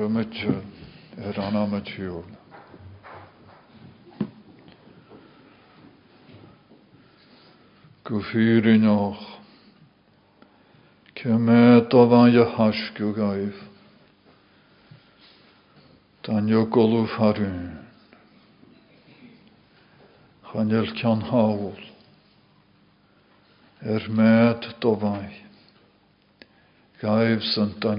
rummetje er aan aan het huwel. Gufyri nog. Kemet van je hasku gaif. Dan je goluf harun. Chanel kan hawl. Er met dofai. Gaif sant dan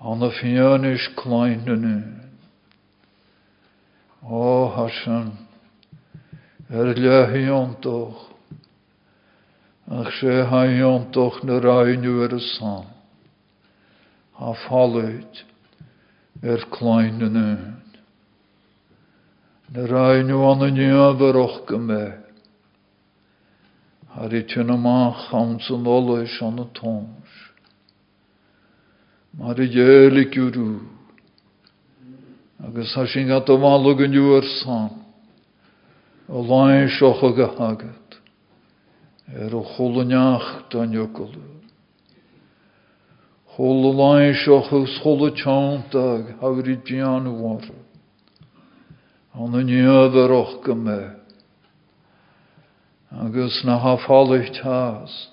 An y fian is klein nu. O Hashem, er lehion toch. Ach sé toch na rainu er y san. Ha falwyd er klein nu. Na rainu an y niafar och gyme. Har i tyn yma chams an tons. mar i dhéalaiciúrú. agus tha sin gat bhála an dúar san ó láin seocha go hagad ar ó cholaneach don jocolú. Chola láin seocha chola teanta hairí deanhhar an na neadaroch go me agus na haáalaich teast,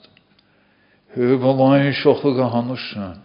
thuh láin seocha go hanna sin.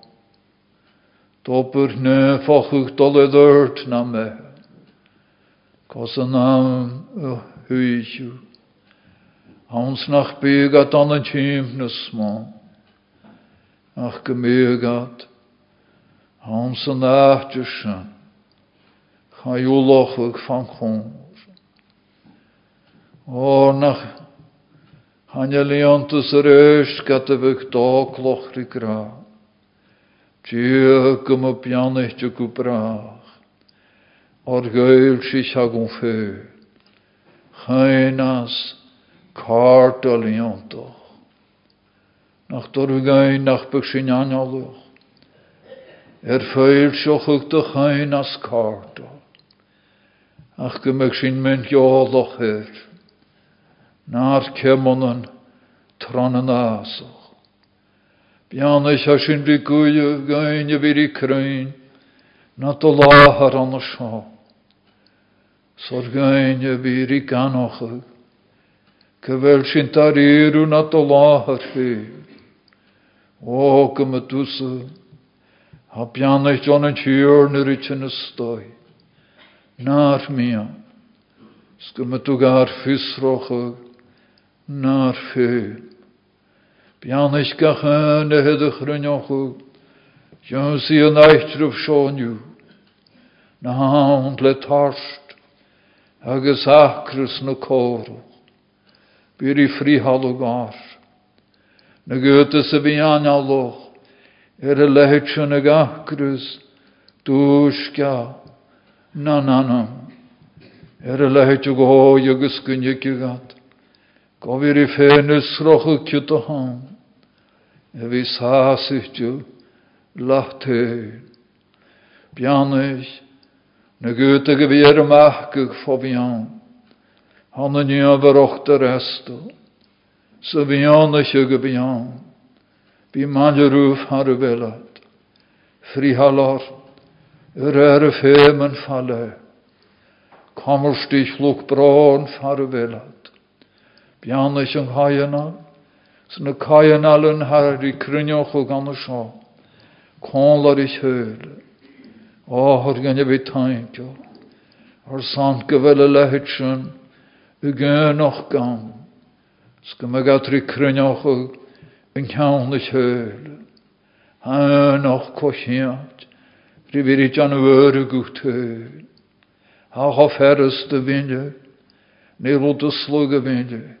Agus hans o roch. Dopper ne fochug dolle dört na me. Kosa nam huichu. Hans nach begat an en tjimnes man. Ach gemegat. Hans an achtjeshan. Ga julochig van khons. O nach Hanja leontus rikraag. Tjö gym y bianach dy gwbrach. O'r gael si siag o'n ffê. Chainas cart o liontoch. Nach dor gain nach bych sy'n anolwch. Er siochwch dy chainas cart o. Ach gymig sy'n mynd ioloch er. Na'r cemonan tron yn se sin ri gúile gaine bhí cruin na do láthar an seo. Sor go bhfuil sin taríú na do láthar fé. Ó go me dúsa, ha bianna John gar fisrocha, nar fé. Biannis gachan y hydych ryniochw, Jan si yn eitrwf sioniw, na hawn le tarst, agus acrys na córwch, byr i fri halw gar, na fi analoch, er y lehet sy'n ag acrys, na na na, er y lehet yw goi gofir i ffenus roch y cyd o hawn, e vi sasitju lahte. Bjanis, na gute geweer machkig for bjan. Han en nye verochte resto. Så bjan er ikke bjan. Vi manjeruf har er femen falle. Kommer stich luk bron far. Bjan y cael alyn har i crynioch o gan y sio. Con lor i hyl. áthir gannne bhí tainteo, ar san go bhfuile leheid sin i ggénach gan, go me gatrí cruneocha in cean na teile, Hánach ri bhí an bhre gútéin, Há cha ferras de vinne, ní rút a slug a vinne,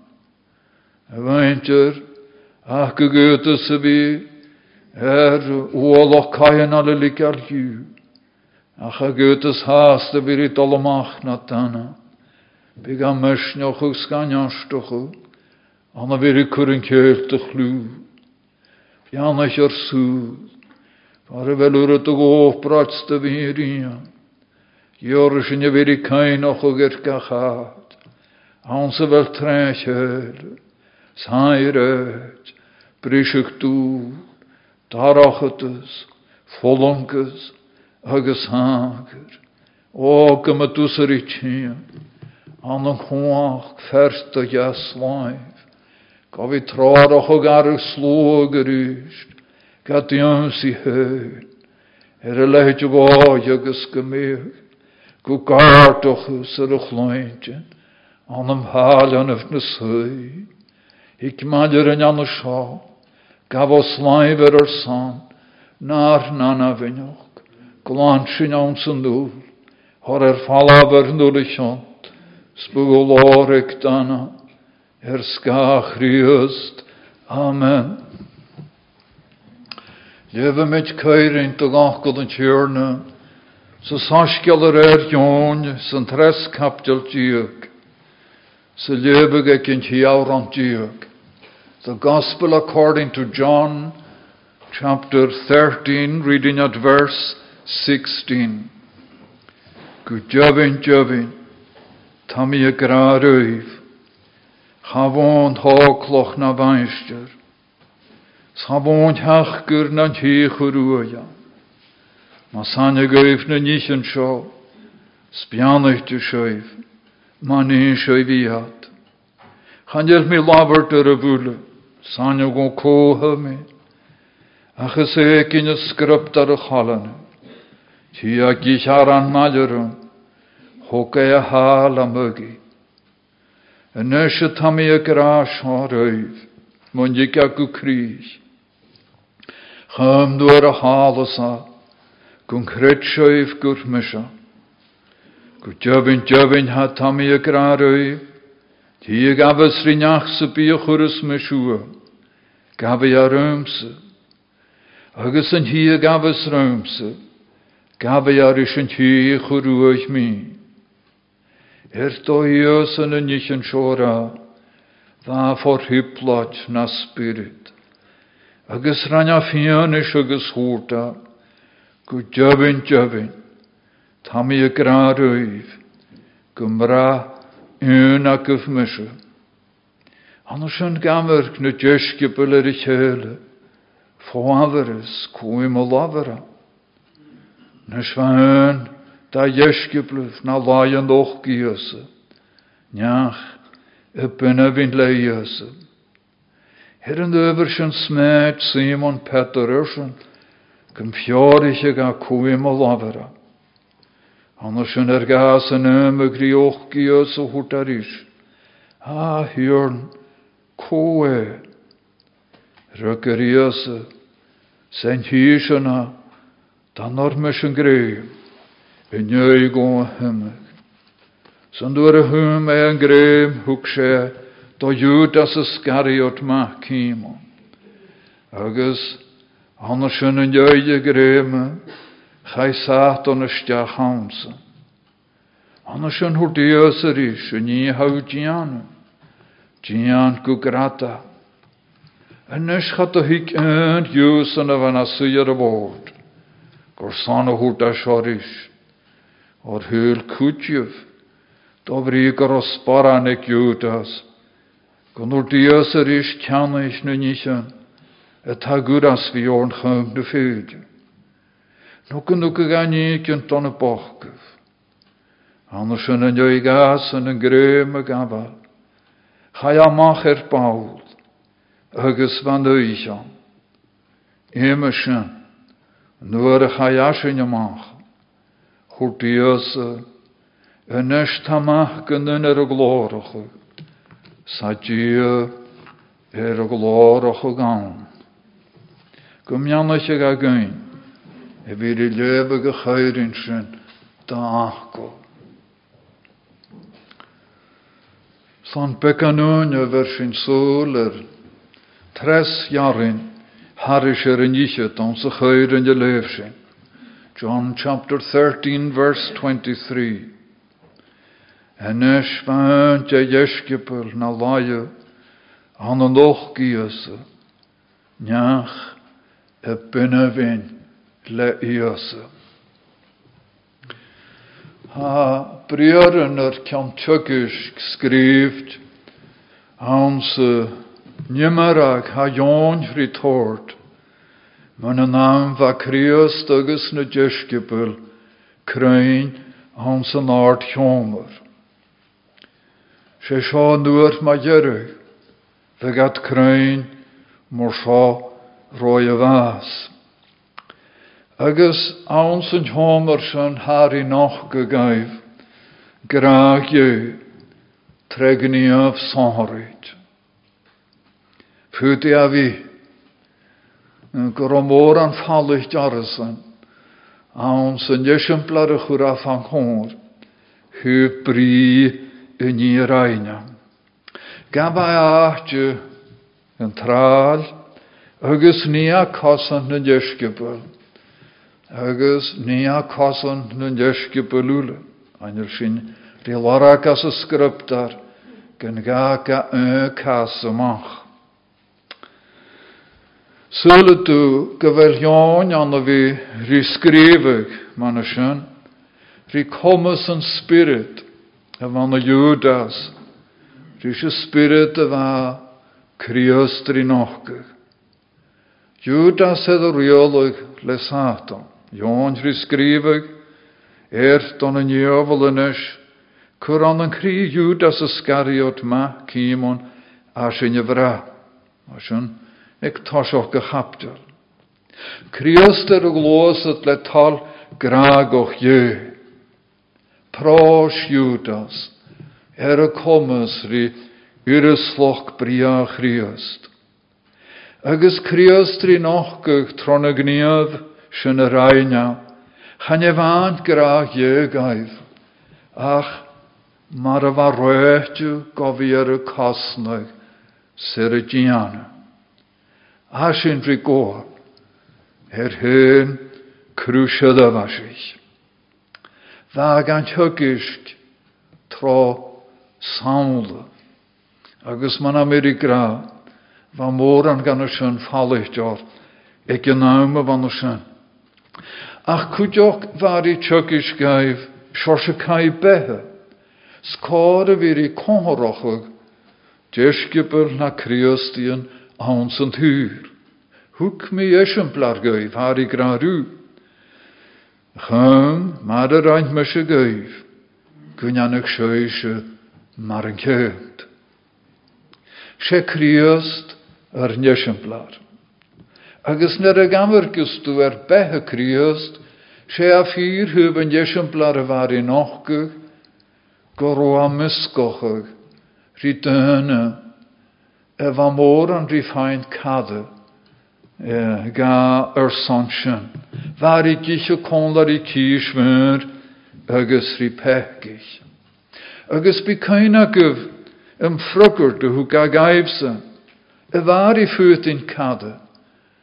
bhaintir ach go gote sa bhí ar uolach caian ala licar hiú, ach a gotas háasta bhí i dolamach na dana, Big a mysneoch ag sganiastochu, anna bhí i chur an céilt a chlú, Fianna ar súd, Ar y felwr y dy gof brats dy fi rian. Ior sy'n y feri cain o'ch o gyr gachad. Awn sy fel tres hyl. Dŵr. Darach ydys. Folongus. Agus hager. O gymadws yr i tian. An yn chwach ferst o jas laif. Gofi troarach o gar y slwg yr ysg. Gadion si hyn. Er y leid o goi agus gymig. Gw gardoch ys ar y chlwyntyn. An ym hal an yf na sy. Ik madir yn an y sio. Gaf o slaif ar yr san. Nar nana sy'n awn sy'n dŵr. Hor er. Sbwg o lorig dana. Er. Amen. Leve met keirin to gachgod an tjörne, så saskjal er jón, san tres djúk. The Gospel according to John, chapter 13, reading at verse 16. Gu jövin jövin, tam i graruif, chavon hókloch na veinster, Sabont hach gur na. Má sanne goibh na nían seo, spianach du seoibh, má ní seo bhíhat. Chanil mé labhart ar a bhúle, sanne go cótha mé, achas é cinne script ar a chalanne. Tí a gíar an maidirún, thuca a hál a mugi. A nuise tamí a grás á raibh, mun ik a go krís. Chym a jybyn ha tami y ti y gafas rinach sy bi y chwrys mysiwa, gafi a rymsa. Agus hi y gafas gafi a yn hi y chwrwych mi. Er siora, dda for na spirit. Agus ranna fianis agus húta, go jobin jobin, tamí a gráúh, go mra un a gof myse. Anna sin gamar na deiscipul ar i chéile, fáharas cuaim a labhara. Na svain da deiscipulh na láan doch gíosa, neach y byna fi'n leiasa. Her smet Simon Petersen, gym fioriche ga cwym o lafera. Anna sin er gas yn ym y grioch gios o hwtarish. A hiorn, cwe. Rygerios, sen hys yna, dan o'r mys yn greu, yn yw'i go hymig. San dwyr y hym e yn greu, hwg se, do Judas Iscariot ma címo. Agus anna sin an jöide gréime chai sát an isteach hamsa. Anna sin hwr dios ar is, yn ni haw dianu. Dian go grata. Yn ys chat o hig yn hiws yn y fan a syr y bod. gur sanna húta seoris, or gur os sparannig jútas, gon úr dios ar is ceanais na níise, a tá guras bhí orn chum na féide. Nu gan nu go ganí cyn don y bochgyf. Anna sy'n yn oi gas yn yn grym y gafal. Chai amach er bawl, agus van oision. Ime sy'n, nuair a chai asyn amach, chwr dios yn ysg tamach gynny'n er y glorach, sa dia er y glorach o gawn. E bhí i lebe go chairin sin. San becanúne er tres jarin haris er in ishe don sa de sin. John chapter 13 verse 23. En es vaant je jeskepel na laie an an och giese. Njach e binne vind le. Ha ar cean tugus scríft ansa nimarach ha jón fri tort, man an naam va kriast agus na djeskipel kruin ans an art hjomer. Se sá nuair ma djerug, ve gat kruin mor. Agus an sy'n homer sy'n hari noch gygaif, graag yw, tregni af sonhorid. Fwti a fi, gyromor an fallich jarysyn, an sy'n jesemplar y chwra fan hwr, hy bri y ni raina. Gaba tral, agus ni a agus ní cosan na deisce belúla, Einar sin rélara as a scriptar gan ga ga un cas amach. Sula tú go bhfuil teáin anna bhí an spirit a bhana Júdas, rí spirit a bheit nachgah. Júdas a. Jón fri skrifig, er yn ys, cwr on yn cri Judas Iscariot ma, Cimon, a sy'n y fra. A sy'n ec tosioch gychapdol. Crioster o glos at le tal gragoch ie. Pros Judas, er y comas ri yrysloch bria Christ. Agus Christ ri noch gych tron y gniad, sin a raine, chan e bhaint graach dhégaibh, ach mar a bha roihtú go bhí ar a cosnaig sir a diana. A sin tygysg tro sawnla, agus man am i gra, fa môr an gan ffalich dior, ag Ach cwdioch fari tygys gaif, siorsa cael bethe. Sgôr y fyr i conhorochog, desgybr na criostien ans yn hyr. Hwc mi esiamplar gaif, har i gradw. Chym, mar yr aint mys y gaif, gwynanach sioesio mar yn cyd. Se criost yr nesiamplar. Agus nar a gamargus tú ar bethe críost, sé a fír hu an jeisiamplar a bhar in nachgu, go ro a muscochag, rí döne, a bha mór an rí fáin cadde, ga ar san sin. Bhar i gicho conlar i cíismur agus rí pechgich. Agus bí caina goh am fruggur do hu ga gaibsa, a bhar i fuut in cadde,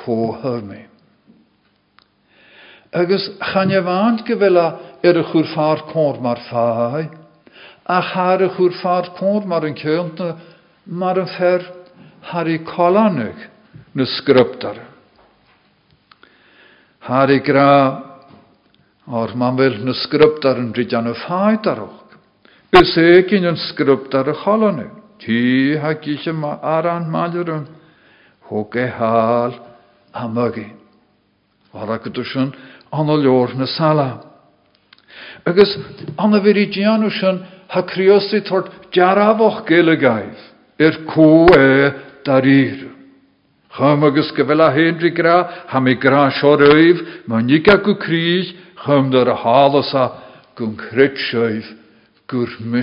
cóthir mé. Agus channe bhaint go bhfuile ar a chur far cór mar fáid, a char a chur far cór mar an ceanta mar an fer har i colanach na scriptar. Har i gra or man bhfuil na scriptar an rid an a fáid arach. Is é cin an scriptar a cholanach. Tí ha giise ma ar an hál a mugi. War go sin anna leor na sala. Agus anna déanú sin ha críosaí tart dearabhach géile gaibh ar có é darír. Chum agus bhfuil a hénri gra ha mé gra críis chum dar a mi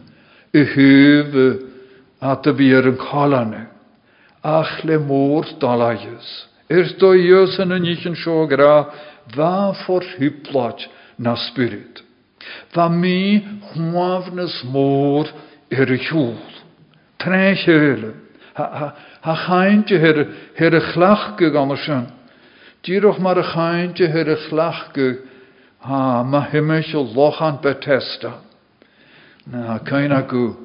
i thuúbe a a bhíar an cholanne, ach le mór dalaiges. Er do jös an an níchan seo gra, bha for hyplat na spirit. Bha mí chuamhnas mór ar a hjúl. Tréisiile. Ha chainte hir a chlachge gan sin. Díoch mar a chainte hir a chlachge Ha, ma himmes o lochan Bethesda. Na, kain agu,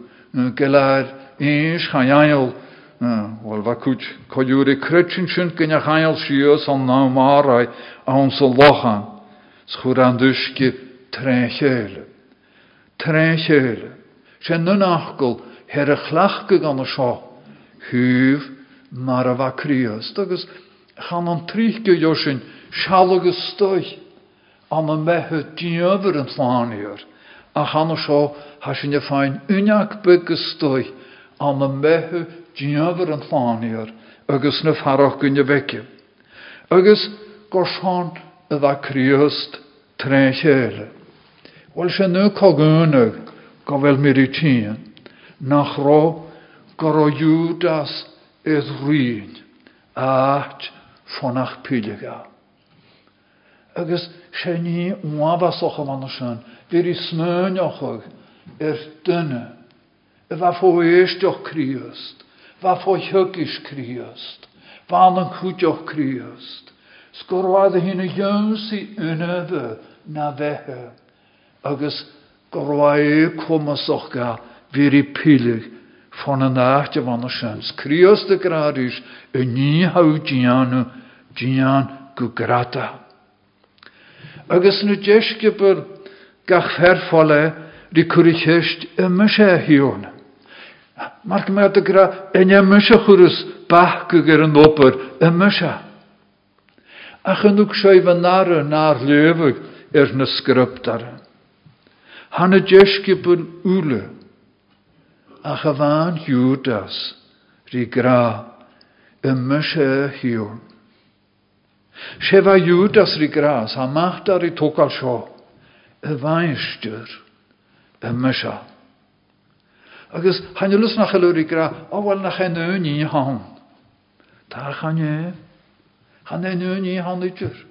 gelair eens chajail, wel va kut kojure kretsin sin gyn a chajail sios an na marai a ons o lochan. Schwr an duske trenchele. Trenchele. Se nun achgol, her a chlachge gan chan an an an an a chana seo ha sin ne fáin an an methe díomhar an sláíir agus na farach gonne bheice. Agus go seán a bheit críost tré chéile. Bhil sé nu cogúnach go bhfuil mirítían, nach rá go rá Júdas is riin, áit fannach piileá. agus ní Bhí i smúneochuh ar duine, a bheit fó éisteoch críost, bha fó thugus críost, bhá an chuteoch críost, Scorháid a hína dhésaí unabh na bheitthe, agus goráé cumasocha bhí i piigh fan an náte bhana sin. Críost a gráis i ní haúdíanú dían go grata. agus na deiscipur gach ferfolle rí cuirichéist i me sé hiúna. Mar me a gra ine muise churus bach go gur an opper i muise. A chanúg séh náre ná leveh ar scriptare. Hanna deiscipur úle a Júdas rí gra sé bha Judas rí gras ha machtar i tóáil seo a bhainsteir a me se. Agus chanelus nach chaúí gra áhfuil nach chéúí há. Tá chané chan éúí háúir.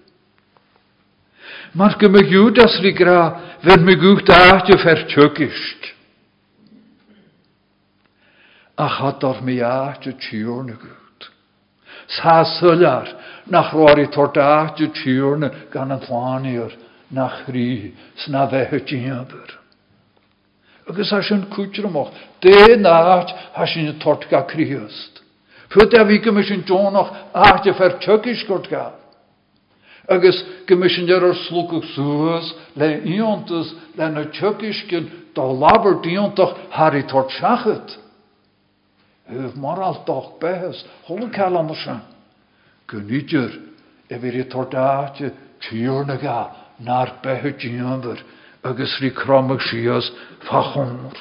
Mar go me Judas rí gra ver me gúcht áte fer tukiist. A chat ar mé áte tíúrna gút. Sá sullar nach roií tortáte tíúrna gan an nach rí sna bheitthe tíabar. Agus a sin cúteach dé náit ha sin tort ga críost. Fu a bhí go sin Johnach áte fer tukiis gurt ga. agus gomission ar slúcach suas le íontas le na tukiiscin dá labar díontach Harí tort seachat. Huf mar behes, holle kell an se. Gunníidir e vir i tordáte tíúrna ga bethe díanver agus rí kromach sias fachomor.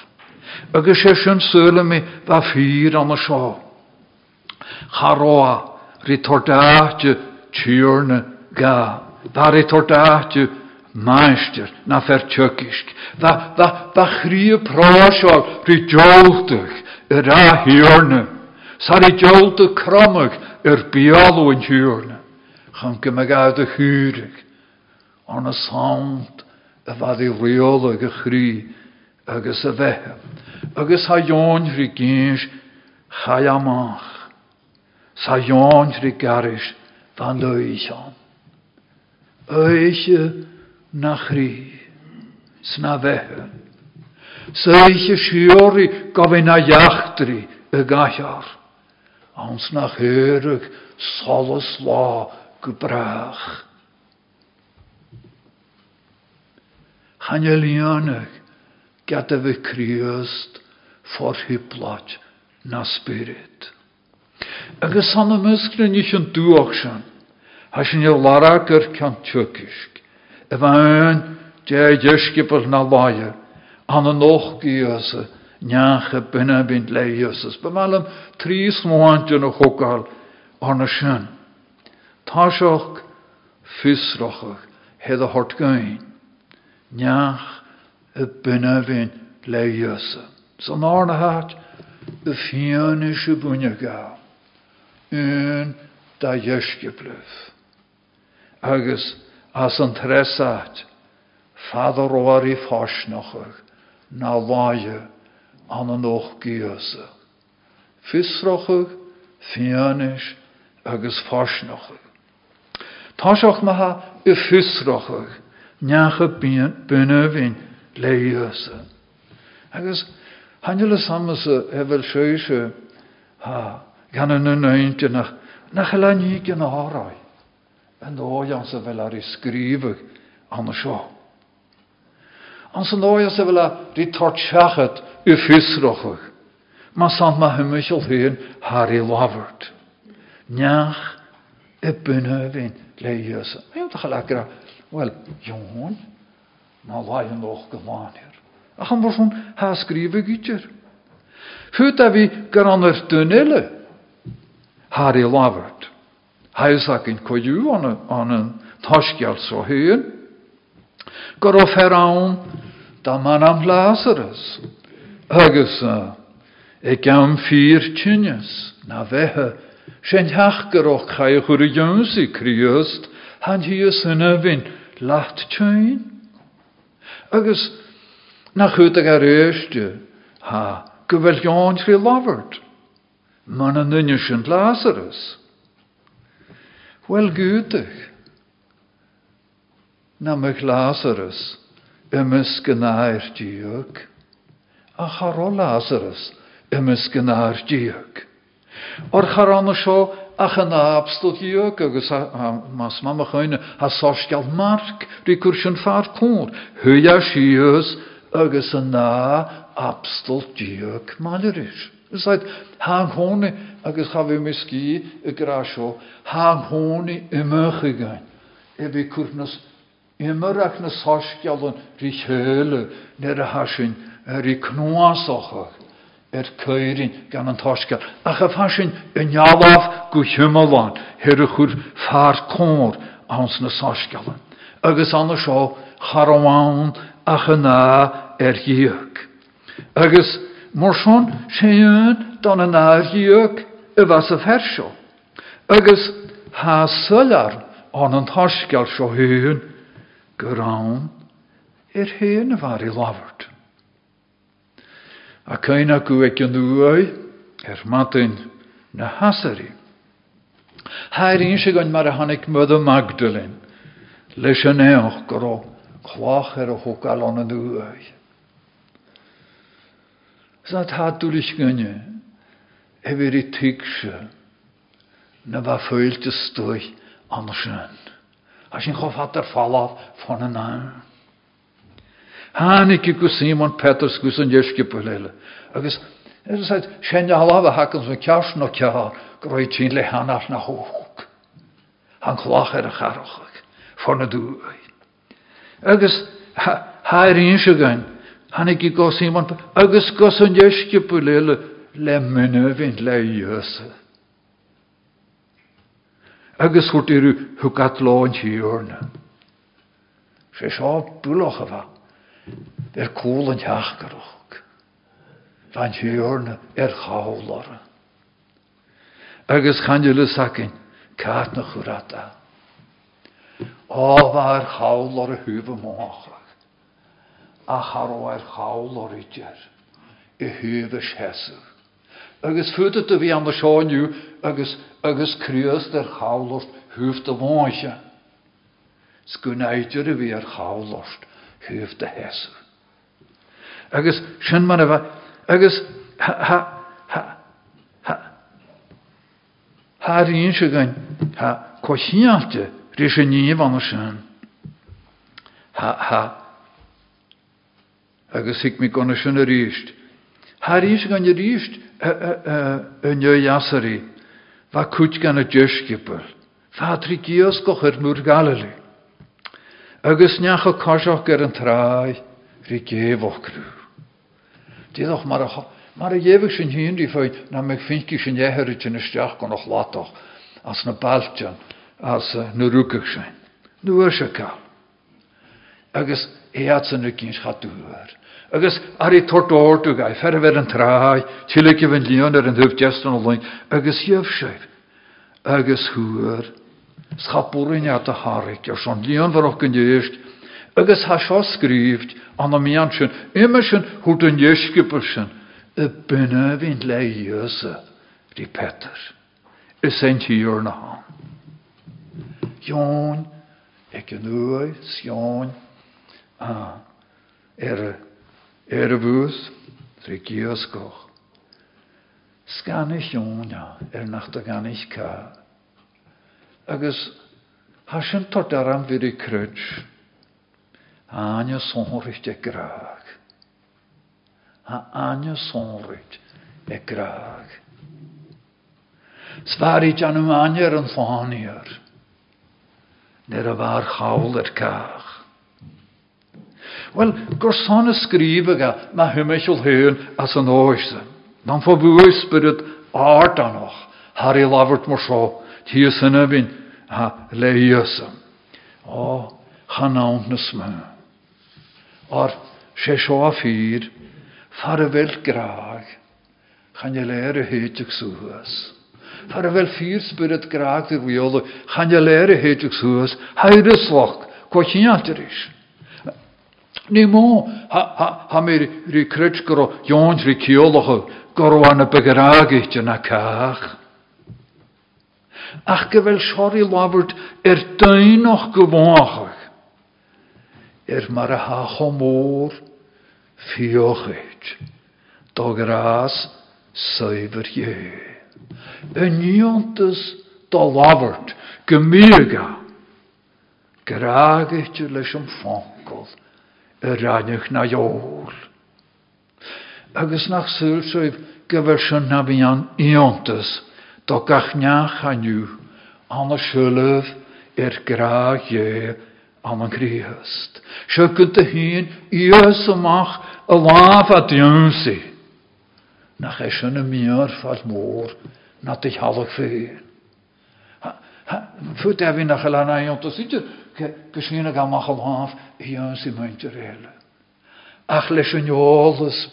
Agus sé sin sule mi va fír an seo. Charáa rí tordáte tíúrna ga. Dar i tordáte meister na fer tukisk. Da, da, da chrie práseáil rí joltach y ra hiorne. Sar i jolta kromach bialw yn hiorne. Chan hyrig. An y sound y fad i riola y chri agus y fehe. Agus ha rhi garis van dwysion. Eich na chri. Sna fehe. Seiche siori gofyn a jachtri y gachar. Ans nach. Chanelianig gada vi kriast for hyplat na spirit. Agus sanna muskri nich an duach sin. Ha sin je laragur kan tjukisk. E vain dje jeskipel na. An an och giose neacha bunne bint leioses. Be melam trí smáinte na chogáil arna sin. Tá seach fusrochach head a hort. Neach y bunne bint leiose. San arna hat y fianne se bunne ga. Un da jeske bluf. Agus as an tresat, fadar oar i fasnachach, na waie an an och giose. Fusrochig, fianis agus fasnochig. Táseach i fusrochig, neacha bunne vin leiose. Agus samse hevel séise ha gan an neinte nach nach ní gen áráid. En ójan se vel ar i skrivig an seo. An san ója se vel rí tart seachat u fusrochig. Ma sant ma hummichel heen haar i lavert. Njach e bunne lekker. Wel, jongen, na nog gewanneer. Ach, han was van ha skriven gitter. Fut a vi garanner tunnelle. Haar i lavert. Zag in koju aan an een taskjal zo heen. Går of heraun, da man am Lazarus. Agus ik am vier tjinjes, na vehe, sin heachgeroch chai chur a jonsi kriust, han hi synna vin lacht tjin. Agus na chut ag ar öste, ha, gyfel jons fi lovert. Man an nynne sin Lazarus. Wel gúteach. Na mych Lazarus, gynair diog. A charo Lazarus, gynair diog. O'r charon o yn abstod diog, agus mas mam ych ein, a marc, ri cwrsyn ffar cwr, hwya sios, agus yn na abstod diog malerish. Said, hang honi, agus cha vi miski y grasio, hang honi ymych i gain. A hasin, ri cnwasochach, er ceirin gan an toscail. A cha fasin yn ialaf go himeláin hir a chur far cór ans na soscalan. Agus anna seo charháin a chaná er hiíag. Agus mar son séún don an áhiíag a bheits a ferseo. Agus há sular an an toscail seo hiún go rán er héan a bhar i labhart. A céine go ag an nuai ar matin na hasarí. Thíonn se goin mar a hanig mud a Magdalin leis an éoch go rá chlách ar a thugáil an an nuai. Sa tá dúlis gunne e bhir i tiigse na bh féilte stoi an sin. A sin chofhat ar fallaf fan an náim. Hánig go Simon Peters gus an deiske leile. agus seit sé halh hakens no ceá go roi tí le hanach na hóg. Han chlach ar a charachach for na dú. Agus háíon se gain, Simon agus go an le minne vin le jöse. Agus chuirt iú thugat láin tíorne. sé bha. Er cool an teachgarach. Fan hiorne er chálara. Agus chanile sakin, cat na churata. Áhar chálar a hufa máachach. A charó ar chálar idir. I hufa sesu. Agus a bhí an na seáinú agus agus cruas ar chálost hufta bháise. Scunéidir a bhí ar chálost chuh de heú. Agus sin man bheith agus Thíonn se gain cosíalte rí sé níomh an sin. agus hiic mí gona sin a ríist. Thí se gan ríist jasarí, Bá cút gan a deiscipur, Fá trí díos go chur múr. Agus necha cáiseach gur an tráid rí géhhrú. Díadch mar mar a dhéh sin hiúí fáid na me finci sin éheirit in isteach go nach látoch as na baltean as na ruúcah sein. Nuair se cá. Agus éad san nu cinn chatúir. Agus ar í tortóirú ga fer bheit an tráid, tiile bhn líonar an thuh gestan lein, agus dhéobh séh, agus thuair, Schapúrin a háric ar son líonharach go déist, agus ha seo scríft an mían sin imime sin chuút an dhéiscipa sin i bunne hín le dhéasa rí Peter. Is sétíúr na há. Join ag an nuaid sioin ar ar a bhús trí gíos goch. Scanis jóna ar nach a ganis cá. Agus ha sin tot ar an vi krut aine sonricht e graag. Ha aine sonricht e graag. Svarit an um aine an fáíar, Ner a bhar chawl er caach. Wel, gur sanna humeisiil héun as an óise. Dan fá bhuispirit áart anoch, Har i lavert mar seo, tí sanna vin ha leíosa. Ó, chanánt. Or sé seo a fír, far a bhfuil graag, chan léir a héiteach súhas. Far a bhfuil fírspurit graag ar bhiola, chan léir a héiteach is is. Ní mó ha mé rí cruit go Joint rí ceolacha. Ach bhfuil seoí labhart ar daoch go bháchaach. Ar mar a ha chomór dá rás saibhar dhé. Aníontas dá labhart go míga, Grágaite leis fácail a raineach na jóol. Agus nach súlsúibh go bhar sin na bhí an íontas, do gach neach aniu an a siuleh ar gra dhé an an gríhast. Se go a hín íos amach a láh a dionsaí nach is een meer van moor, nat ik halk veel. Fut er vi nach lana i onto sitter, geschiene ga machal haf, i jön si myntje rele. Ach leis yn jólas i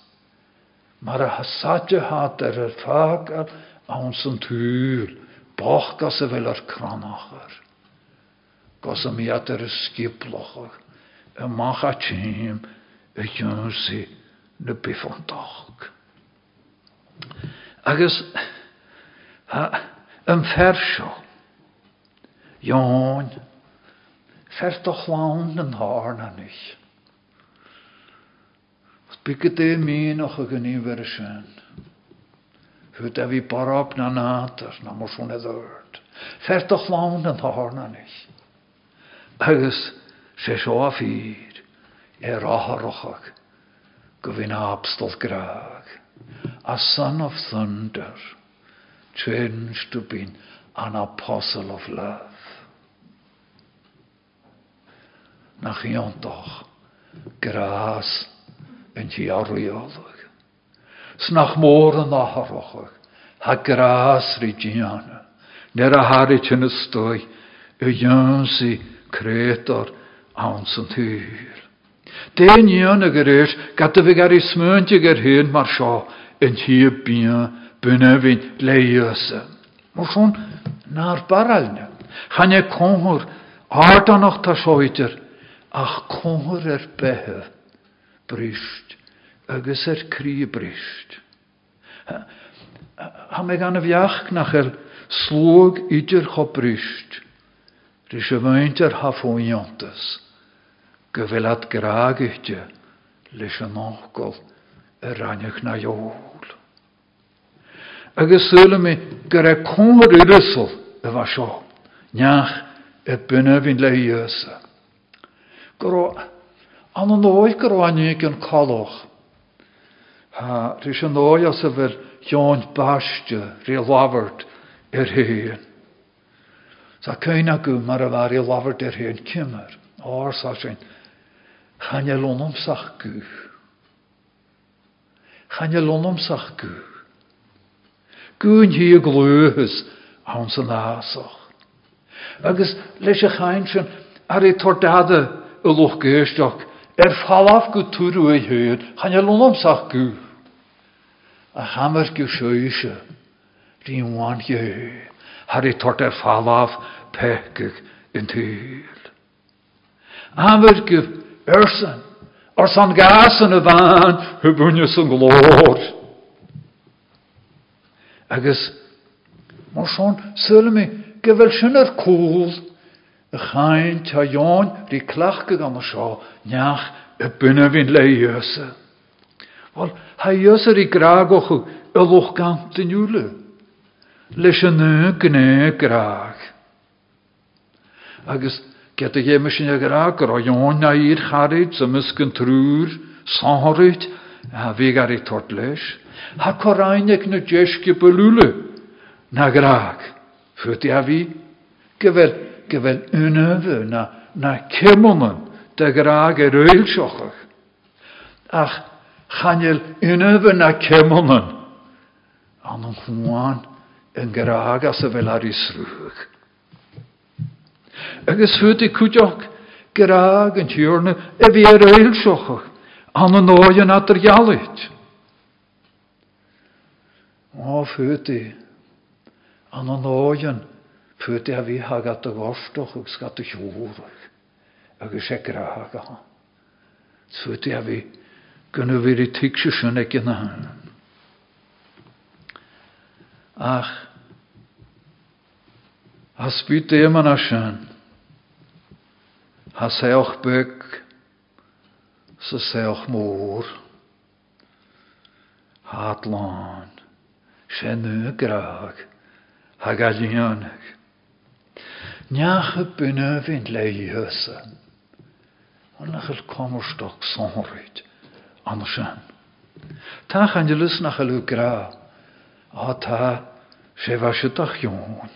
Mar a hasate hat er er fágar an san túl, bach gas a vel ar cranachar. Gas a mi at er skiplachar, a mach a tîm a jönsi na bifantach. Agus yn fersio, Jón, Fer toch lawn yn haar nicht. Bygget det min och gynnu ver sjön. Hur är vi bara upp na nater, na motion är dörd. Fer toch lawn yn haar na nicht. Agus, se så a graag. A son of thunder, changed to be an apostle of love. nach iontoch gras yn hiarwiolig. Snach môr yn aharochach, ha gras rigiana, ner a harit yn ystoi, y ynsi cretor awns yn hyr. Den ion y gyrir, gada fi gar i smynti gyr hyn mar sio, yn hi bian, bynefyn leiose. Mor sôn, na'r ta sioetir, ach cóir ar bethe brist, agus ar crí brist. Ha me gan a bheach nach er slóg idir cho brist, rys y feint ar hafóiontas, go bhfuil at graagite leis an nágol ar rannech na jól. Agus sula mi gur a cóir irisol a bha seo, neach e bunne vin le jösa. An an oed gro anig yn coloch. Ha, y fel John Bastio, ri lafart er hyn. Sa a far i lafart er hyn cymar. O'r sa sy'n, chan e lonom sach gw. Chan e lonom sach gw. Gwyn hi y glwys, awn sy'n asach. Agus leis y chain sy'n ar ei tordada y lwch gyrstioch, er falaf gw twrw ei hyn, chan e lonom sach gw. A chamar gw sjöise, rhin wan gw, har ei tort er falaf pekig yn tyl. Amar gw ersan, or san gasan y fan, hybwnius yn glor. Agus, sylmi, gyfel sy'n yr cwl, y chain ta ion ri clach gyda ma sio, niach y bynna fi'n le iosa. Wel, ha gant yn iwle. Leis yn y gne grag. Agus, get y gem ysyn y grag, gyda ion na i'r charid, sy'n mysgyn trwy'r, sanhorid, a fi gar i tort leis. Ha corainig na a gyfer unöfu na, na graag yr oelsiochach. Ach, chanel unöfu na cymwmyn. An yn hwan yn graag as y fel ar isrwch. Agus hwyd i cwtioch graag yn tiwrna e fi yr oelsiochach. An yr ialit. O, hwyd i. An yn oen Pwyd a fi hag at y gorstoch ag sgat y llwrach. Ag y segra hag a. Pwyd a fi gynnu fi i tigsio sy'n ag yna hyn. Ach, has byd dim yn asyn. Has eoch byg, sa seoch môr. Hatlan, Shennu graag, Hagalianig. Nyache binnen vind leihuse. Annachel kommerstock sonrit, andershan. Ta gaan je lus nach lu gra. A ta, she was jong.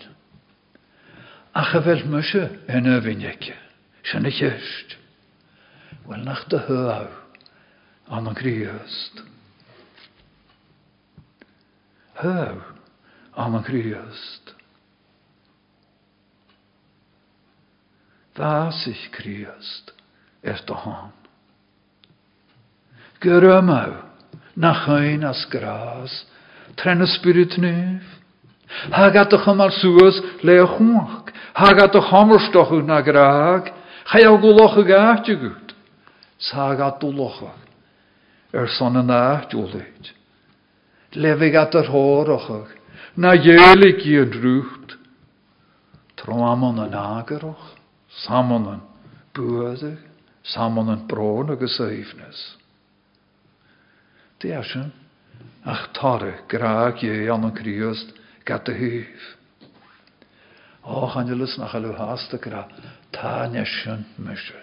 Ach, wel musje en övinjekje. Kjerst. Wel nach de hau. Annan kriest. Hau. Annan kriest. Was ich kriest. De han. Gerömau. Nach ein as gras. Trenne spirit neuf. Hagat de chamal suas le a chwach. Hagat de chamerstochu na graag. Cha a gaatje gut. Sagat du locha. Er son an at. Na drwcht. Tramon an bwedig. Samon an bron agus eifnes. Deasyn. Ach tare, graag je an an kriust, gat de hyf. Och, angelus nach alu haste gra, ta nesyn mysje.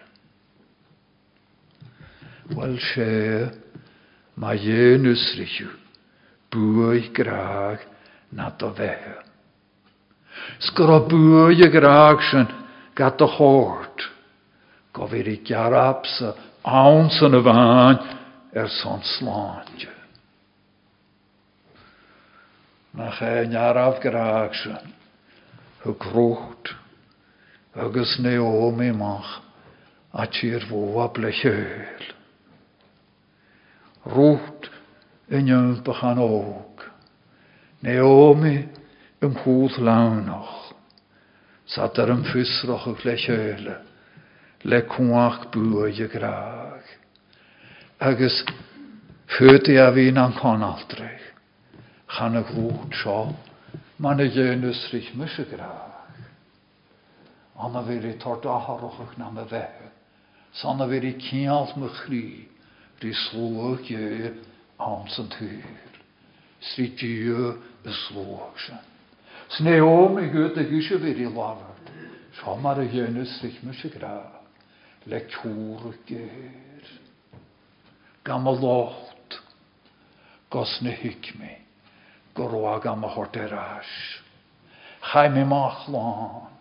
Wel sé, ma je nusrichu, bwy graag na do vehe. Skoro bwy graag sy'n gat o hort, gofir i garabsa, awn sy'n y fain, er son slantje. nach ein araf graag sy'n, hy grwcht, agus Naomi mach, a tír an og, Naomi ym hwth lawnach, sat ar ym ffysroch y ble hyl, le cwach bwy y graag. Agus ffyrdi a fi'n an conaldrech. Chan y grwcht sio, man y gynus rich mysig graag. Anna vir i tort aharochach na me vehe. Sanna vir i kialt me chri, ri slوك je amsen tyr. Sri tjö beslåksen. Sne om i gøte gysje vir i lavert. Shamar i gjenus rich mysig graag. Le kjorger. Gammal locht. Gosne hykmi. Gorwa gammal horteras. Chaim i machlán.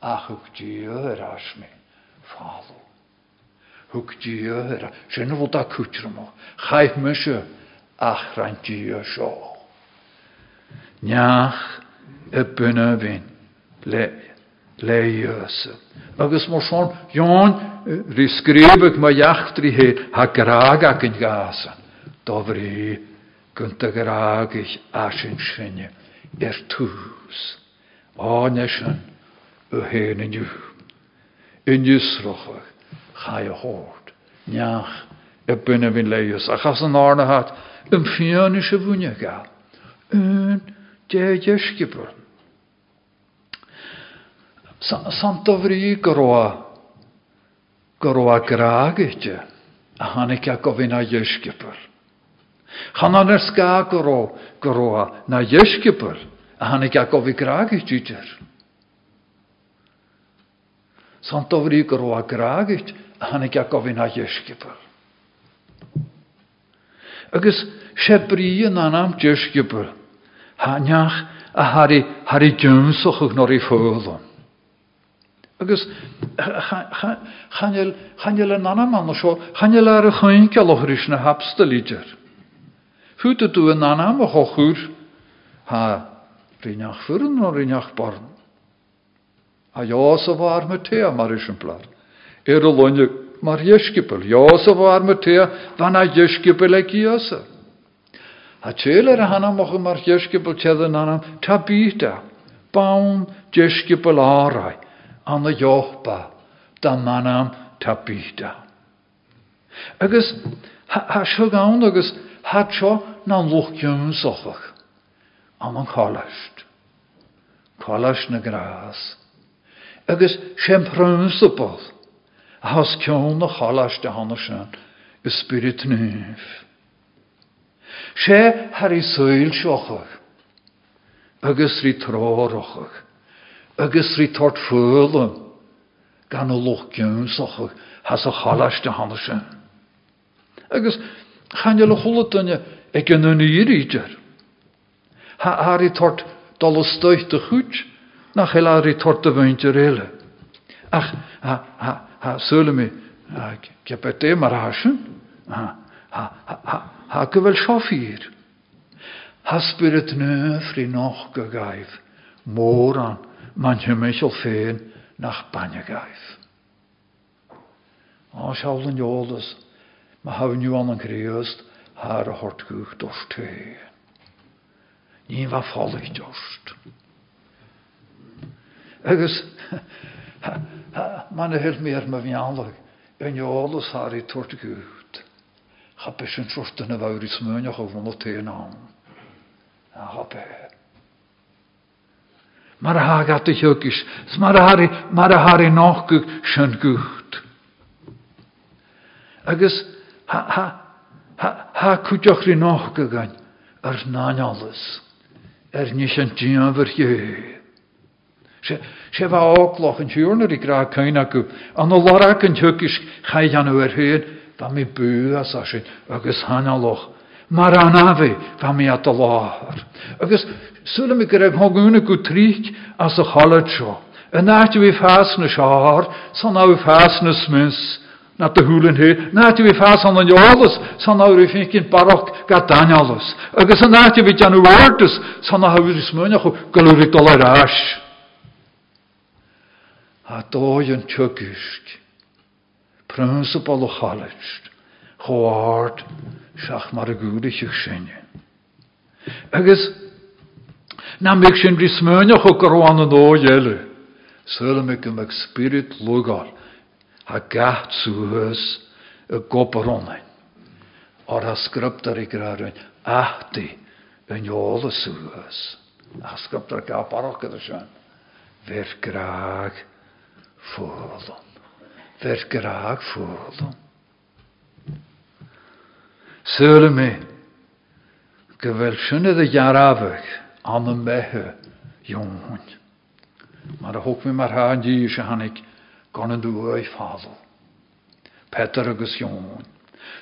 ach hwg diwyr as mi falw. Hwg diwyr, sy'n fod a cwtr mo, chaif mysio ach rhaid diwyr sio. Niach le, le ys. Agus mor son, Jon, risgrifig ma iachtri he, ha graag ac yn gasan. Dofri, gynta graag ich asyn sinne, er chai o hord. Niach, y byna fi'n leios. Achas yn arna hat, gael. Yn de ysgybr. Sant ofri gyroa, gyroa graag eich a hannig a gofyn a ysgybr. Chanan er ska gyro, gyroa na ysgybr a hannig a gofyn graag eich Sant ofri gyro a graagit, a hannig a gofyn a ysgybr. Agus se bri yn anam ysgybr, haniach a hari, hari ag nor i ffwlon. Agus chanel, chanel yn anam anna sio, chanel ar y chyn galwch rys na hapsta. Fwyd y dwi yn anam o chochwr, ha, rynach ffyrn o rynach born. A ja, så var med te, mar. Er y lonje, mar a jeskipel ek jösa. A tjeler hanam och mar jeskipel tjedan hanam, ta bita. Baun jeskipel arai. Anna johpa, da manam ta bita. Agus, ha sjogaun agus, ha tjo na luchjum sochach. Amman kalast. Kalast na gras agus sem prúnsapal a has ceann na chaláiste hána sin i spirit nuh. Sé har i sŵil siochach, agus rí trórochach, agus rí tort fúlam, gan o loch gjónsochach, has a chalaiste hanna sin. Agus chan le cholatine ag an nu íríidir. Ha har i tort dal stoit de goed, nach helaar i tort a bhainte réile. Ach, ha, ha, ha, sule mi, ik heb het maar hasen. Ha, ha, ha, ha, go bhfuil seoír. Haspur het nu fri noch go gaif, mór an man michel féin nach banne gaif. Á seálan jólas, ma hafniu an an gréost haar a hortguch dorst té. Ní war fallig dorst. Agus, man hel meer me vianleg, en jólas haar i tortgucht. Cha sin trochten a bhir smúneach ó bhna té ná. A chape. Mar a ha gat thugus, mar a i nachgu sin gucht. Agus cúteach rí nach go gain ar náalles. Er ní an díanver hé. sé bh álach an túúnar i gra céine acu an lara an thugus chaid an ar héad Ba mi bu as a sin agus hanaloch. Mar an afi fa mi at a láhar. Agus sula mi gyda hogúna go as a chalad seo. Yn náte vi fas na seár, san ná fas na smis, na de húlan hé, náte vi fas an an jólas, san vi fin barach ga. Agus an náte vi an uwartas, san ná vi smúneach go galúri dolar ás. A dói an tjögusk. Principal o chalist, choáard seach mar a gúdaich sinne. Agus na mé sin brí smúneach chu goháin an óhéile, Sula me go meag spirit lugáil ha gath a goparónain. Ar ha skriptar i grarin ahti yn jóla suúhas. A skriptar gap arachad a ver graag fúlum. Sule mé go bhfuil sinna a jararafah an an bethe jóin. Mar a thug mi mar hádíí se hanig gan an dú fádal. Petar agus jóin.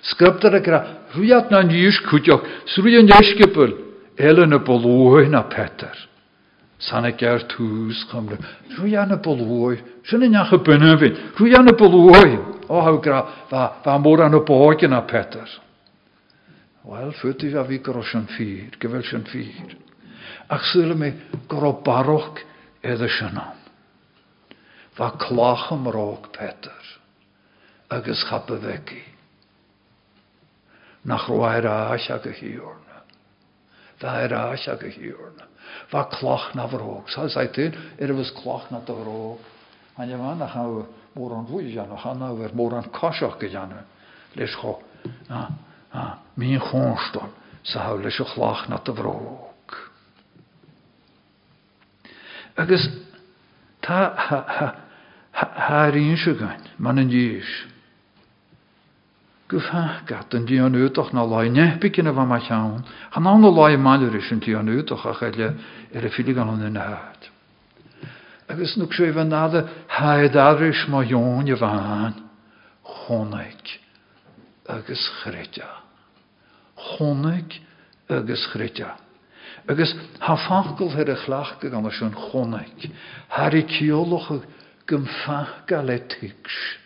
Scriptar a gra ruiad na níos cúteach srú an deiscipul eile na bolóin na Petar. Sanna ger túús chumle. Rú anna bolóid, sinna necha bunne vin. Rú anna bolóid, ó ha gra bha mór anna bógin a Peter. Wel, futi a vi gro sin fír, gefil sin fír. Ach sule me gro baroch edda sin an. Va klacham róg Peter, agus chappe veki. Nach roair a a go hiorna. Va er a a go. Bá chlach na bhróg. Tá tú ar bhs chlach na doróg. An je bhana cha mór an bhúil deanna chana bhar mór an caiiseach go deanna leis cho míon chóstom sa ha leis a chlach na a bhróg. Agus tá haíon se gain man an díis. An útoch ná lai nepicin a bh mai teán, Cha ná na lai maidir is an tí an útoch a chaile ar a fi gan an ina háid. Agus nu sé bh náda haidáris má jón a bhhain chonaig agus chréite. Chonaig agus chréite. Agus ha fachgal ar a chhlaachcha gan sin chonaig, Har i ceolacha gom fachga le tiics.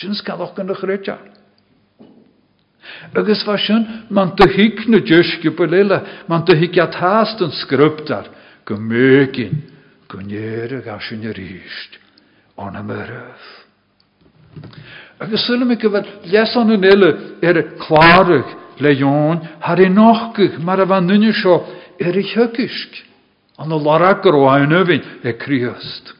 Sin scalach gan na chréite. Agus war sin man te hiic na deisce bu leile man te hiic atáast an scriptar go mégin go néire a sin a ríist an am rah. Agus sulla me go bhfuil leas an an ar a le har i nachcuch mar a bh nunne seo ar i thucisk an lara go óhainhín ag críost.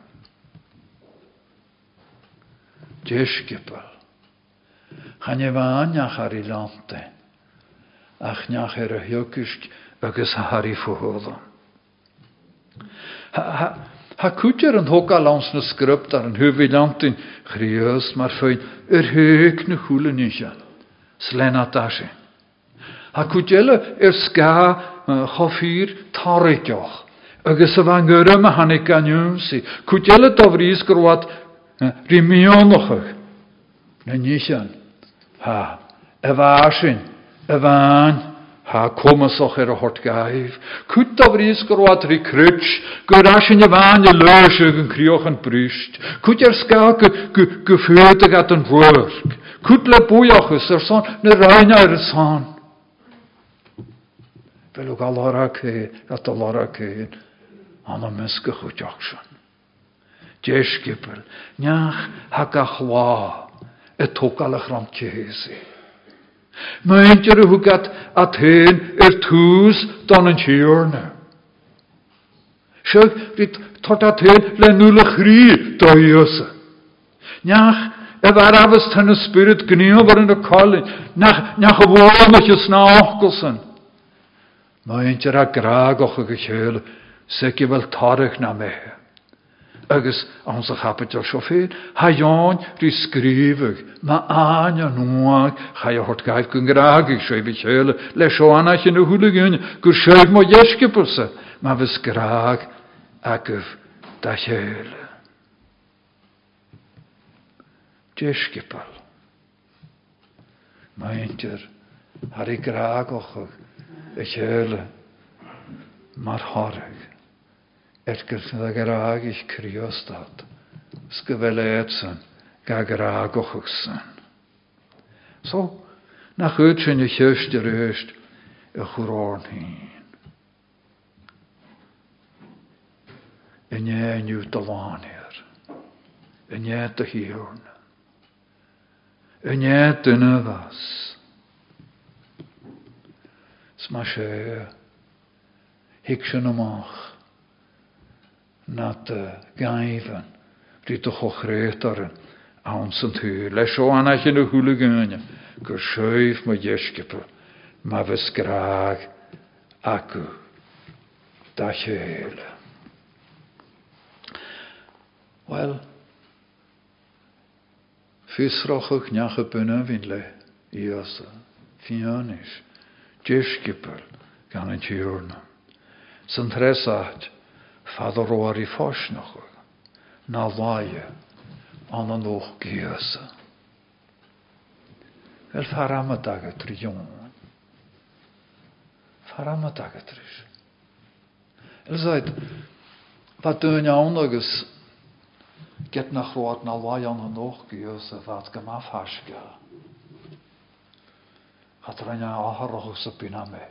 Déskipel. Chan je bhaneach ar i lante, ach neach ar a hiocist agus a harí fuhóla. Ha cútear an thóá lás na script ar an thuhí lantin chríos mar féin ar thuic na chúlaníise, slena daise. Ha cúteile ar sca choír tarraiceoch, agus a bhain gurm a hanig ganúmsaí, cúteile do Rimionochach na nían Ha a bhsin a bhain ha commasach ar a hort gaibh, Cút a bhrís gorá í cruúis, gur a sin a bhain a leise an críoch an brist, Cút ar sca go fuúta gat an bhirc, Cút le buachchas ar san na reinine ar a san. Bhil gal lára cé a tá lára céin anna mesca chuteach sin. O jocsion. Jesgipel, niach hag a chwa, y togalach ram cehesi. Meintjar a húgat a tén ar túús don an a le dhéosa. Neach a bhar afas tan a spirit a collin, neach a bhámach is náchgulsan. Meintjar a a na méhe. Agus an sa chapit ar sofé, ha Ján rí scríbeh, má aine nuag cha a hort gaibh gon graagig sé bhí chéile le seána sin na thuúlaún gur séh má dhéiscipulsa, má bheits graag agah da chéile. Déiscipal. Maintir har i graagachach a chéile mar háraigh. Ergers na ich kriostad. Sgefeleetsen ga ochsen. So, nach uitsen je chust de reust e churáin heen. En jij nu te wanneer. En jij te jij te na de gaifan, rí do chochrétar an san tú, le seo anna sin na thuúlagáine gur seoimh mo dhéiscipa má bheits graag acu da chéile. Well, Fusrochach necha bunna hín le íosa, Fadar roar i fosnach na laie an an och geuse. Wel farama dagat tri jong. Farama dagat tris. El zaid, wat iawn agus get nach roar na laie an an och geuse wat gam afhaska. Hat rhaid aharroch sa bina me.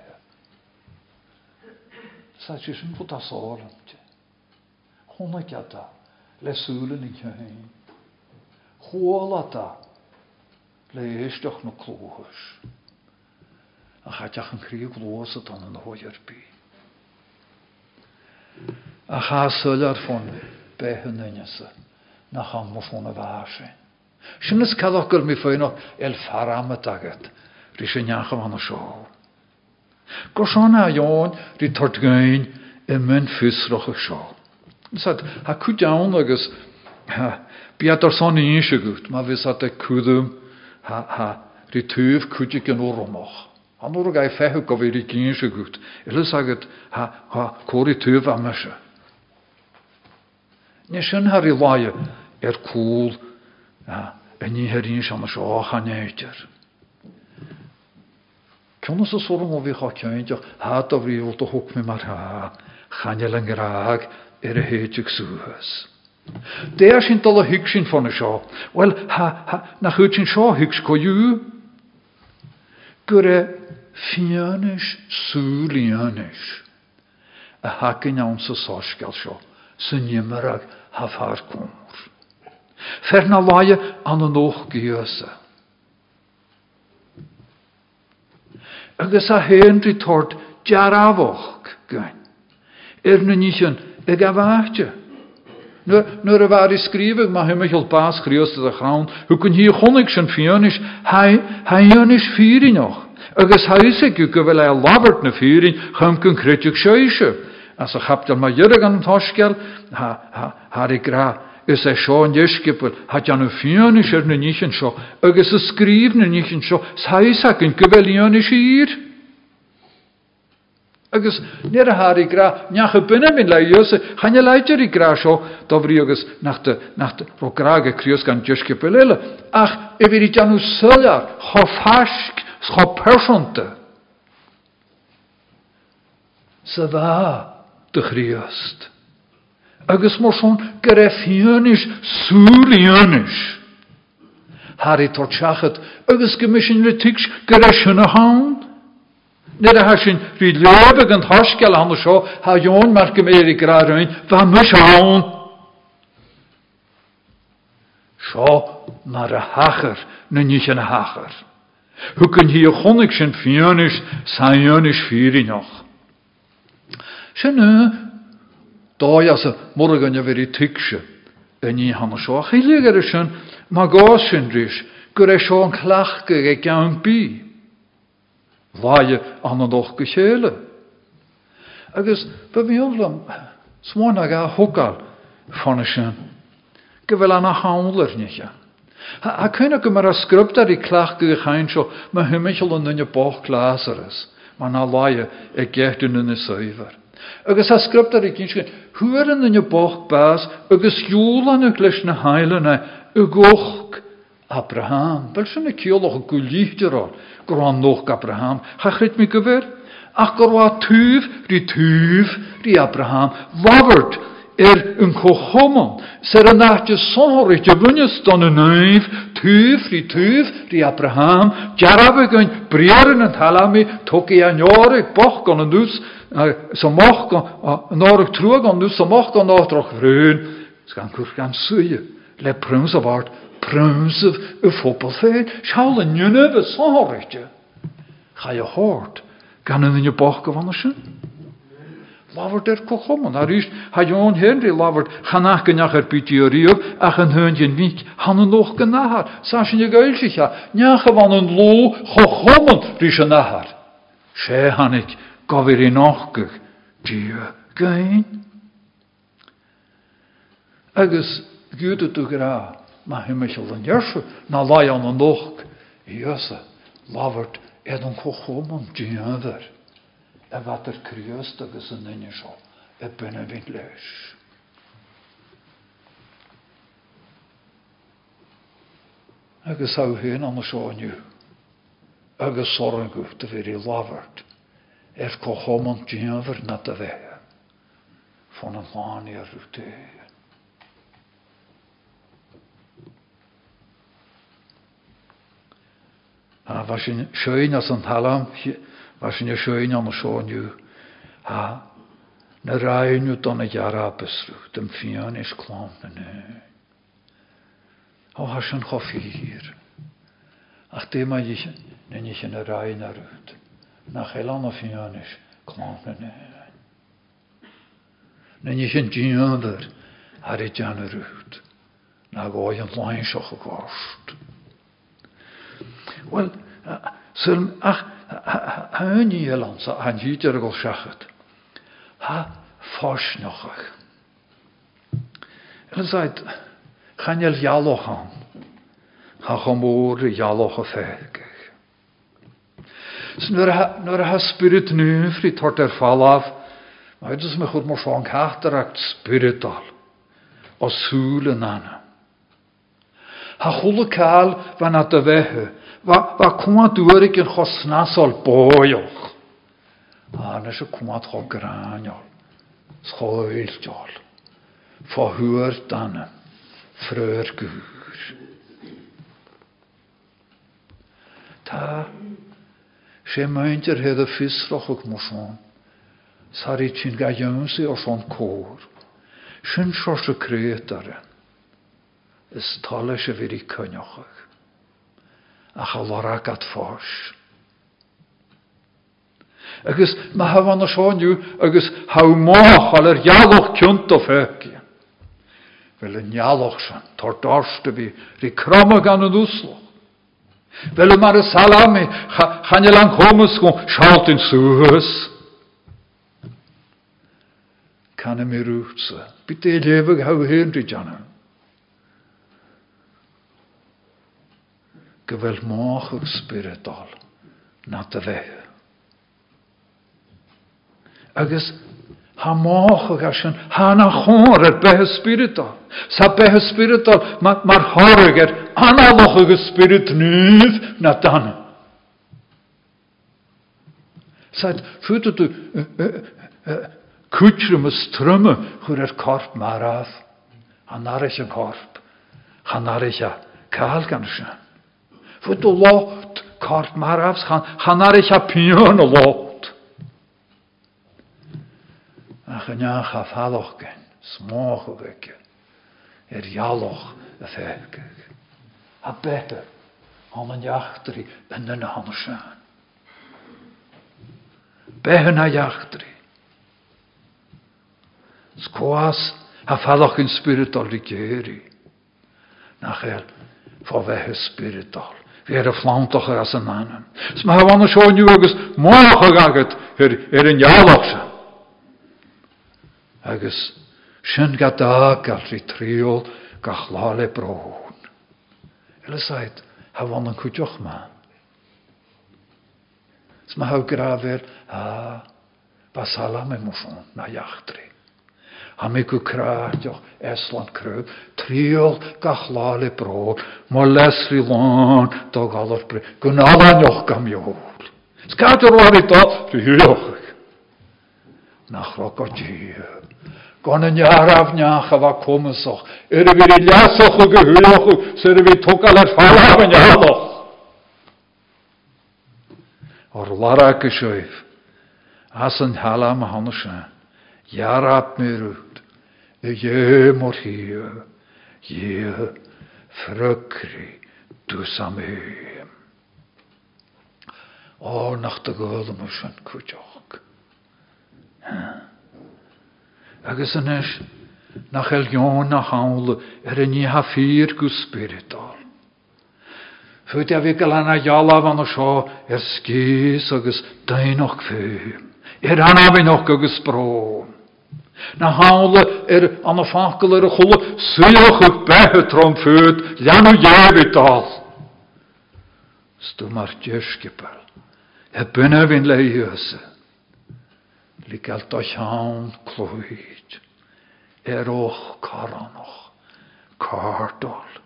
Sa ti sy'n bod as olam ti. Honnekjata, le súlen in heen. Chwalata, le eisteach na clóhas. A chateach an crí glósa an an hóiarbí. A chasul ar fón behan nynesa na cham mo fón a bhase. Sin is cadach gur mi féinach el farama agat, rí sé neacham an a seo. Go seánna a Jón rí tortgain Sat ha kudaun agus biad ar son íse gut, vis at e kudum ha ri tuv kudik an oromach. Han or gai fehu go vi gínse gut. Ile saget ha kori tuv a mese. Ne sin har i laie er cool en ní herín an seo chanéitir. Conna sa sorum ó bhí cha ceintteach há a bhríomh a thug mé mar ha chaine an gráag ar a héiteach suúhas. Déir sin dal a hiic sin fanna seo, Well nach chuid sin seo hiic coú, gur é fianis súlíanis a hacin an sa sásceil seo san nimmarag ha far cór. Fer na láie an an nóch giasa. Agus a héanrí tort dearabhach gain. Er na nían ag a bhaite. Nuair a bhar is scríbeh má himimeil bás chríosta a chrán, chu chun hí chonig sin fianis haionis fírineach. Agus go go bhfuil le labhart na chun criteach séise. As a chaptal má dhearag an tosceil Har i gra is é seán deiscipil hat an fianis ar na nían seo, agus a scríb na nían seo, saisa cin go bhfuilíonna sír. Agus ní a háí gra necha bunne min le Jose channe leidir í gra seo dobrí agus nachráge críos gan tuisce beile. Ach i bhí deanú sulear cho cho persanta. Sa bhá de chríost. Agus mar son gur é fianis súlíanis. Harí tortseachad agus gomission le tuics gur é sinna hán. Nid a sin rí lebe an thosceil an seo ha Jón mar go éri grain bha mu seán. Seo mar a hachar na ní an a hachar. Hu kun hí a chonig sin fianis saionis fírineach. Sinne dá as a morgan a veri tiise a ní hanna seo. Chélégar sin má gá sin rís gur é seo an chclach go ag gan bí. Láie an doch go chéle. Agus be bhílam smáin a ga thugáil fanna sin, go bhfuil anna hálarniche. A chuna go mar a scriptar í chclach go chain seo me thuimiisiil an nunne boch glásaras, má ná láie ag ggéchtú na. Agus a scriptar i cin thuan nunne boch bás agus dúlan leis na heileine u goch Abraham. Bel sin na ceolach a go líchterá gur an nóch Abraham. Chachrit mi gover? Ach gur wa túf rí túf rí Abraham. Wabert er een chochomon. Ser a nachtje sonhorig je wunnes dan een neif. Rí túf rí Abraham. Jarabe gun brieren en halami. Toki an jorig boch gan een dus. Som moch gan norig troeg gan dus. Som gan. Le prums of u fópal féid, seála nunne bh sáirte. Cha je háirt gan in je bhana sin. Láhar er go choman a ríist ha Henry láhart chanach ganneach ar bítíoríomh ach an húnjin vík hanna nóch go nahar, Sa sin je gailsicha, neacha bhan an ló cho choman rí se nahar. sé hannig gofir í nachgach dí gain. Agus gúta tú gra ma himimiisiil an dhearse ná lá an an nóch íosa láhart iad an chochóm an díanhar a bhat ar cruúast agus an nine seo i buna bhín leis. Agus á héon an seáinniu agus soran gocht a bhí láhart ar chochóm an díanhar na a bheitthe fan an láí a ruútéir. A was sin seoin as an talam was sin seoin an seániu ha na rainú donna jarabesrú dem fian is klám na nu. Á ha sin chofiíhir. Ach dé mai na ní sin na rain arút nach he an a fian is klám na nu. Na ní sin díanver har i deanna rút na gáid an láin seach a gást. Wel, sul ach haní an sa an díidir go seachat. Ha fásneachach. Ileid channeil jaloch an, ha chomór jaloch a a ha spirit nu frí tart ar fallaf, ma dus me chud mar fáin ceachtarach spiritual, os súlen anna. Ha cholle kaal at de wehe, wa kuma dúrig an chosnasol bóoch. Ána se kuma cho gránol, schoiltol, fáhuair danne, fröör gúr. Tá sé meintir hedd a fisroch mar son, Sarí tin ga jónsi or son cór, sin seo se crétare, is talle se vir í cynneochach. a cha at fós. Agus ha van seániu agus ha er jaaloch kunt of höki. Wel een jaaloch san, tar darste vi, ri kramme gan usloch. Wel mar salami, chan je lang homes go, schaalt in suhus. Kan je mir rútse, bitte levig hau henri janna. Gewel máach spiritual, na te vehe agus ha mácha a sin hána chóir ar bethe spiritual. Sa bethe spiritual mar háragar análach agus spirit níomh na dana. Said fuúta tú kútrum a strumme chur ar corp mar af. Han narich an corp. Han narich a kaal gan sin. Fuúta locht corp mar afs han narich a pion a locht. a gynach a falloch gen, smoch o gege, er jaloch fegeg. A beter, an an jachtri, ben yn han sjan. Behen a jachtri. Skwas a falloch in spiritual rigeri. Nachel, for vehe spiritual. Vi er flantocher as mannen. Sma ha vann sjå nu agus moach agat er en jaloch sjan agus sin ga dá gal rí tríol ga chlále brón. Eleiid ha bhain an chuideoch má. S ma ha graver a ba sala me na. Ha mi go kráteoch Esland krub, tríol ga chlále brón, má lesri lán do galar bre, gon alaoch gam jóol. Skater war i dat, ri hioch. Nach rokotje. Gan yn iaraf niach a fa cwmysoch. Yr y fyr i liasoch o iarloch. O'r lara. As yn halam hanno sy'n. Iarab rwyd. Y ie mor hir. Ie frykri dus am hym. O, nach dy gwyl am ysyn cwtioch. Yeah agus inis nach elgion nach hále er a ní ha fír go spiritual. Fuit a vi gal anna jala van a seo er skis agus dainoch fé. Er anna vi noch agus spró. Na hále er an a fakel er a cholle suoch ag behe trom fuut, leanú jévital. Stu mar djurskipel. He bunne vin leiose. Ligel do llawn clwyd. Er och caranoch. Cardol.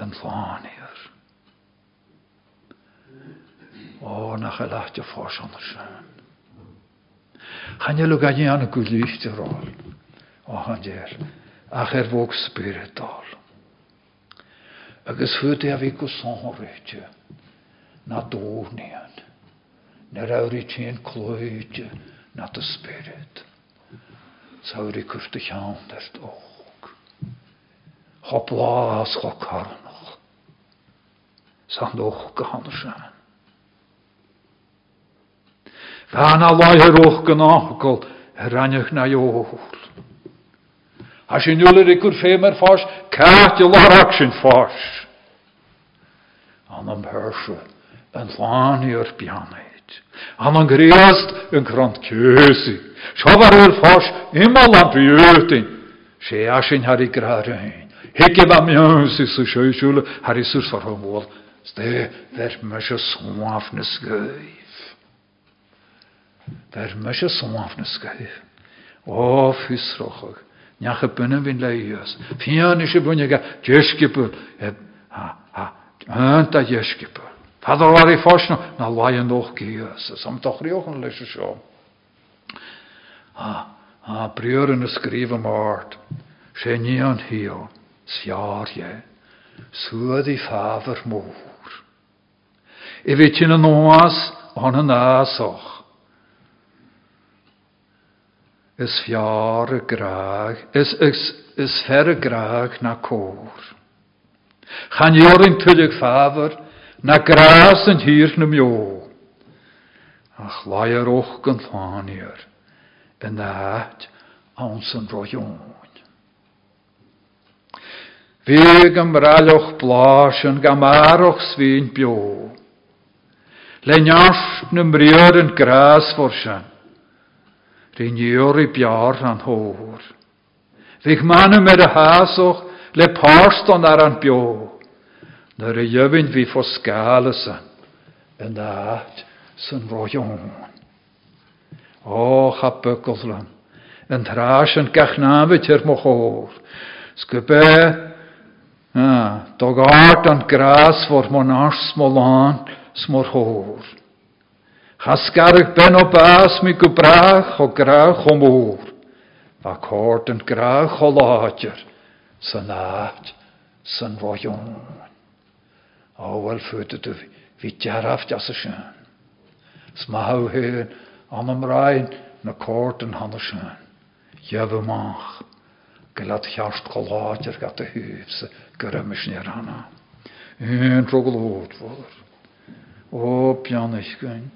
Yn llani'r. O, na chael atio ffos o'n sy'n. Chan ylw gani an y gwylych dy rol. O, han dyr. Ach er fog spiritol. Agus e a fi gwsonryd. Na dwnian. Nar awri ti'n clwyd na spirit. Sawri cwrt y llawn der dog. Cho blas cho carnoch. San. Fan a yr och gynachgol, rannach na iol. A sy'n yw'r i gwr ffeim ar ffars, cat i larach sy'n ffars. An am hersio, yn llani o'r bianau. An an gréast yn krant kjösi. Schabar ur fars immer lamp jötin. Sé asin har i su sjöjule har i. Ste ver mjöse swafnes gøyf. Ver mjöse swafnes gøyf. O fysrochog. Njache bunnen vin leios. Fian ishe bunjega jöskipul. Ha, ha, anta jöskipul. Hadar war i fosna na laien doch gies. Sam toch riochen leis seo. Ha, ha, breuren y skrif am art. Se ni an hio, sjar je. Suad i faver môr. I fit yn oas on yn asoch. Is y graag, is, is, is y graag na cwr. Chan iorin tylig faver, na gras yn hir na mio. Ach, laier och gan fánier in de het aan zijn rojoen. Vigam ralloch blasen gamaroch svin bio. Lenjas num briören gras forsen. Rinjöri bjar an hår. Vig mannen med de hasoch le parston ar an bio. När det jövind vi får skalesen. En dat zijn rojoen. O, ga pukkelslan. En traasjen kach nabit hier mochoor. Skupe, ja, toch aard aan gras voor monars smolaan smor hoor. Gaskarg ben op aas mi kupraag o graag om oor. Vak hoort en graag o laatjer. Zijn laat, zijn rojoen. O, wel te wie tjaraft jasse schön. Smau heen aan hem rein na en handen schön. Jeve maag. Gelat hjast kolaatjer gat de huvse gërëmish një rana. Yn troglot voor. O pjanich gyn. He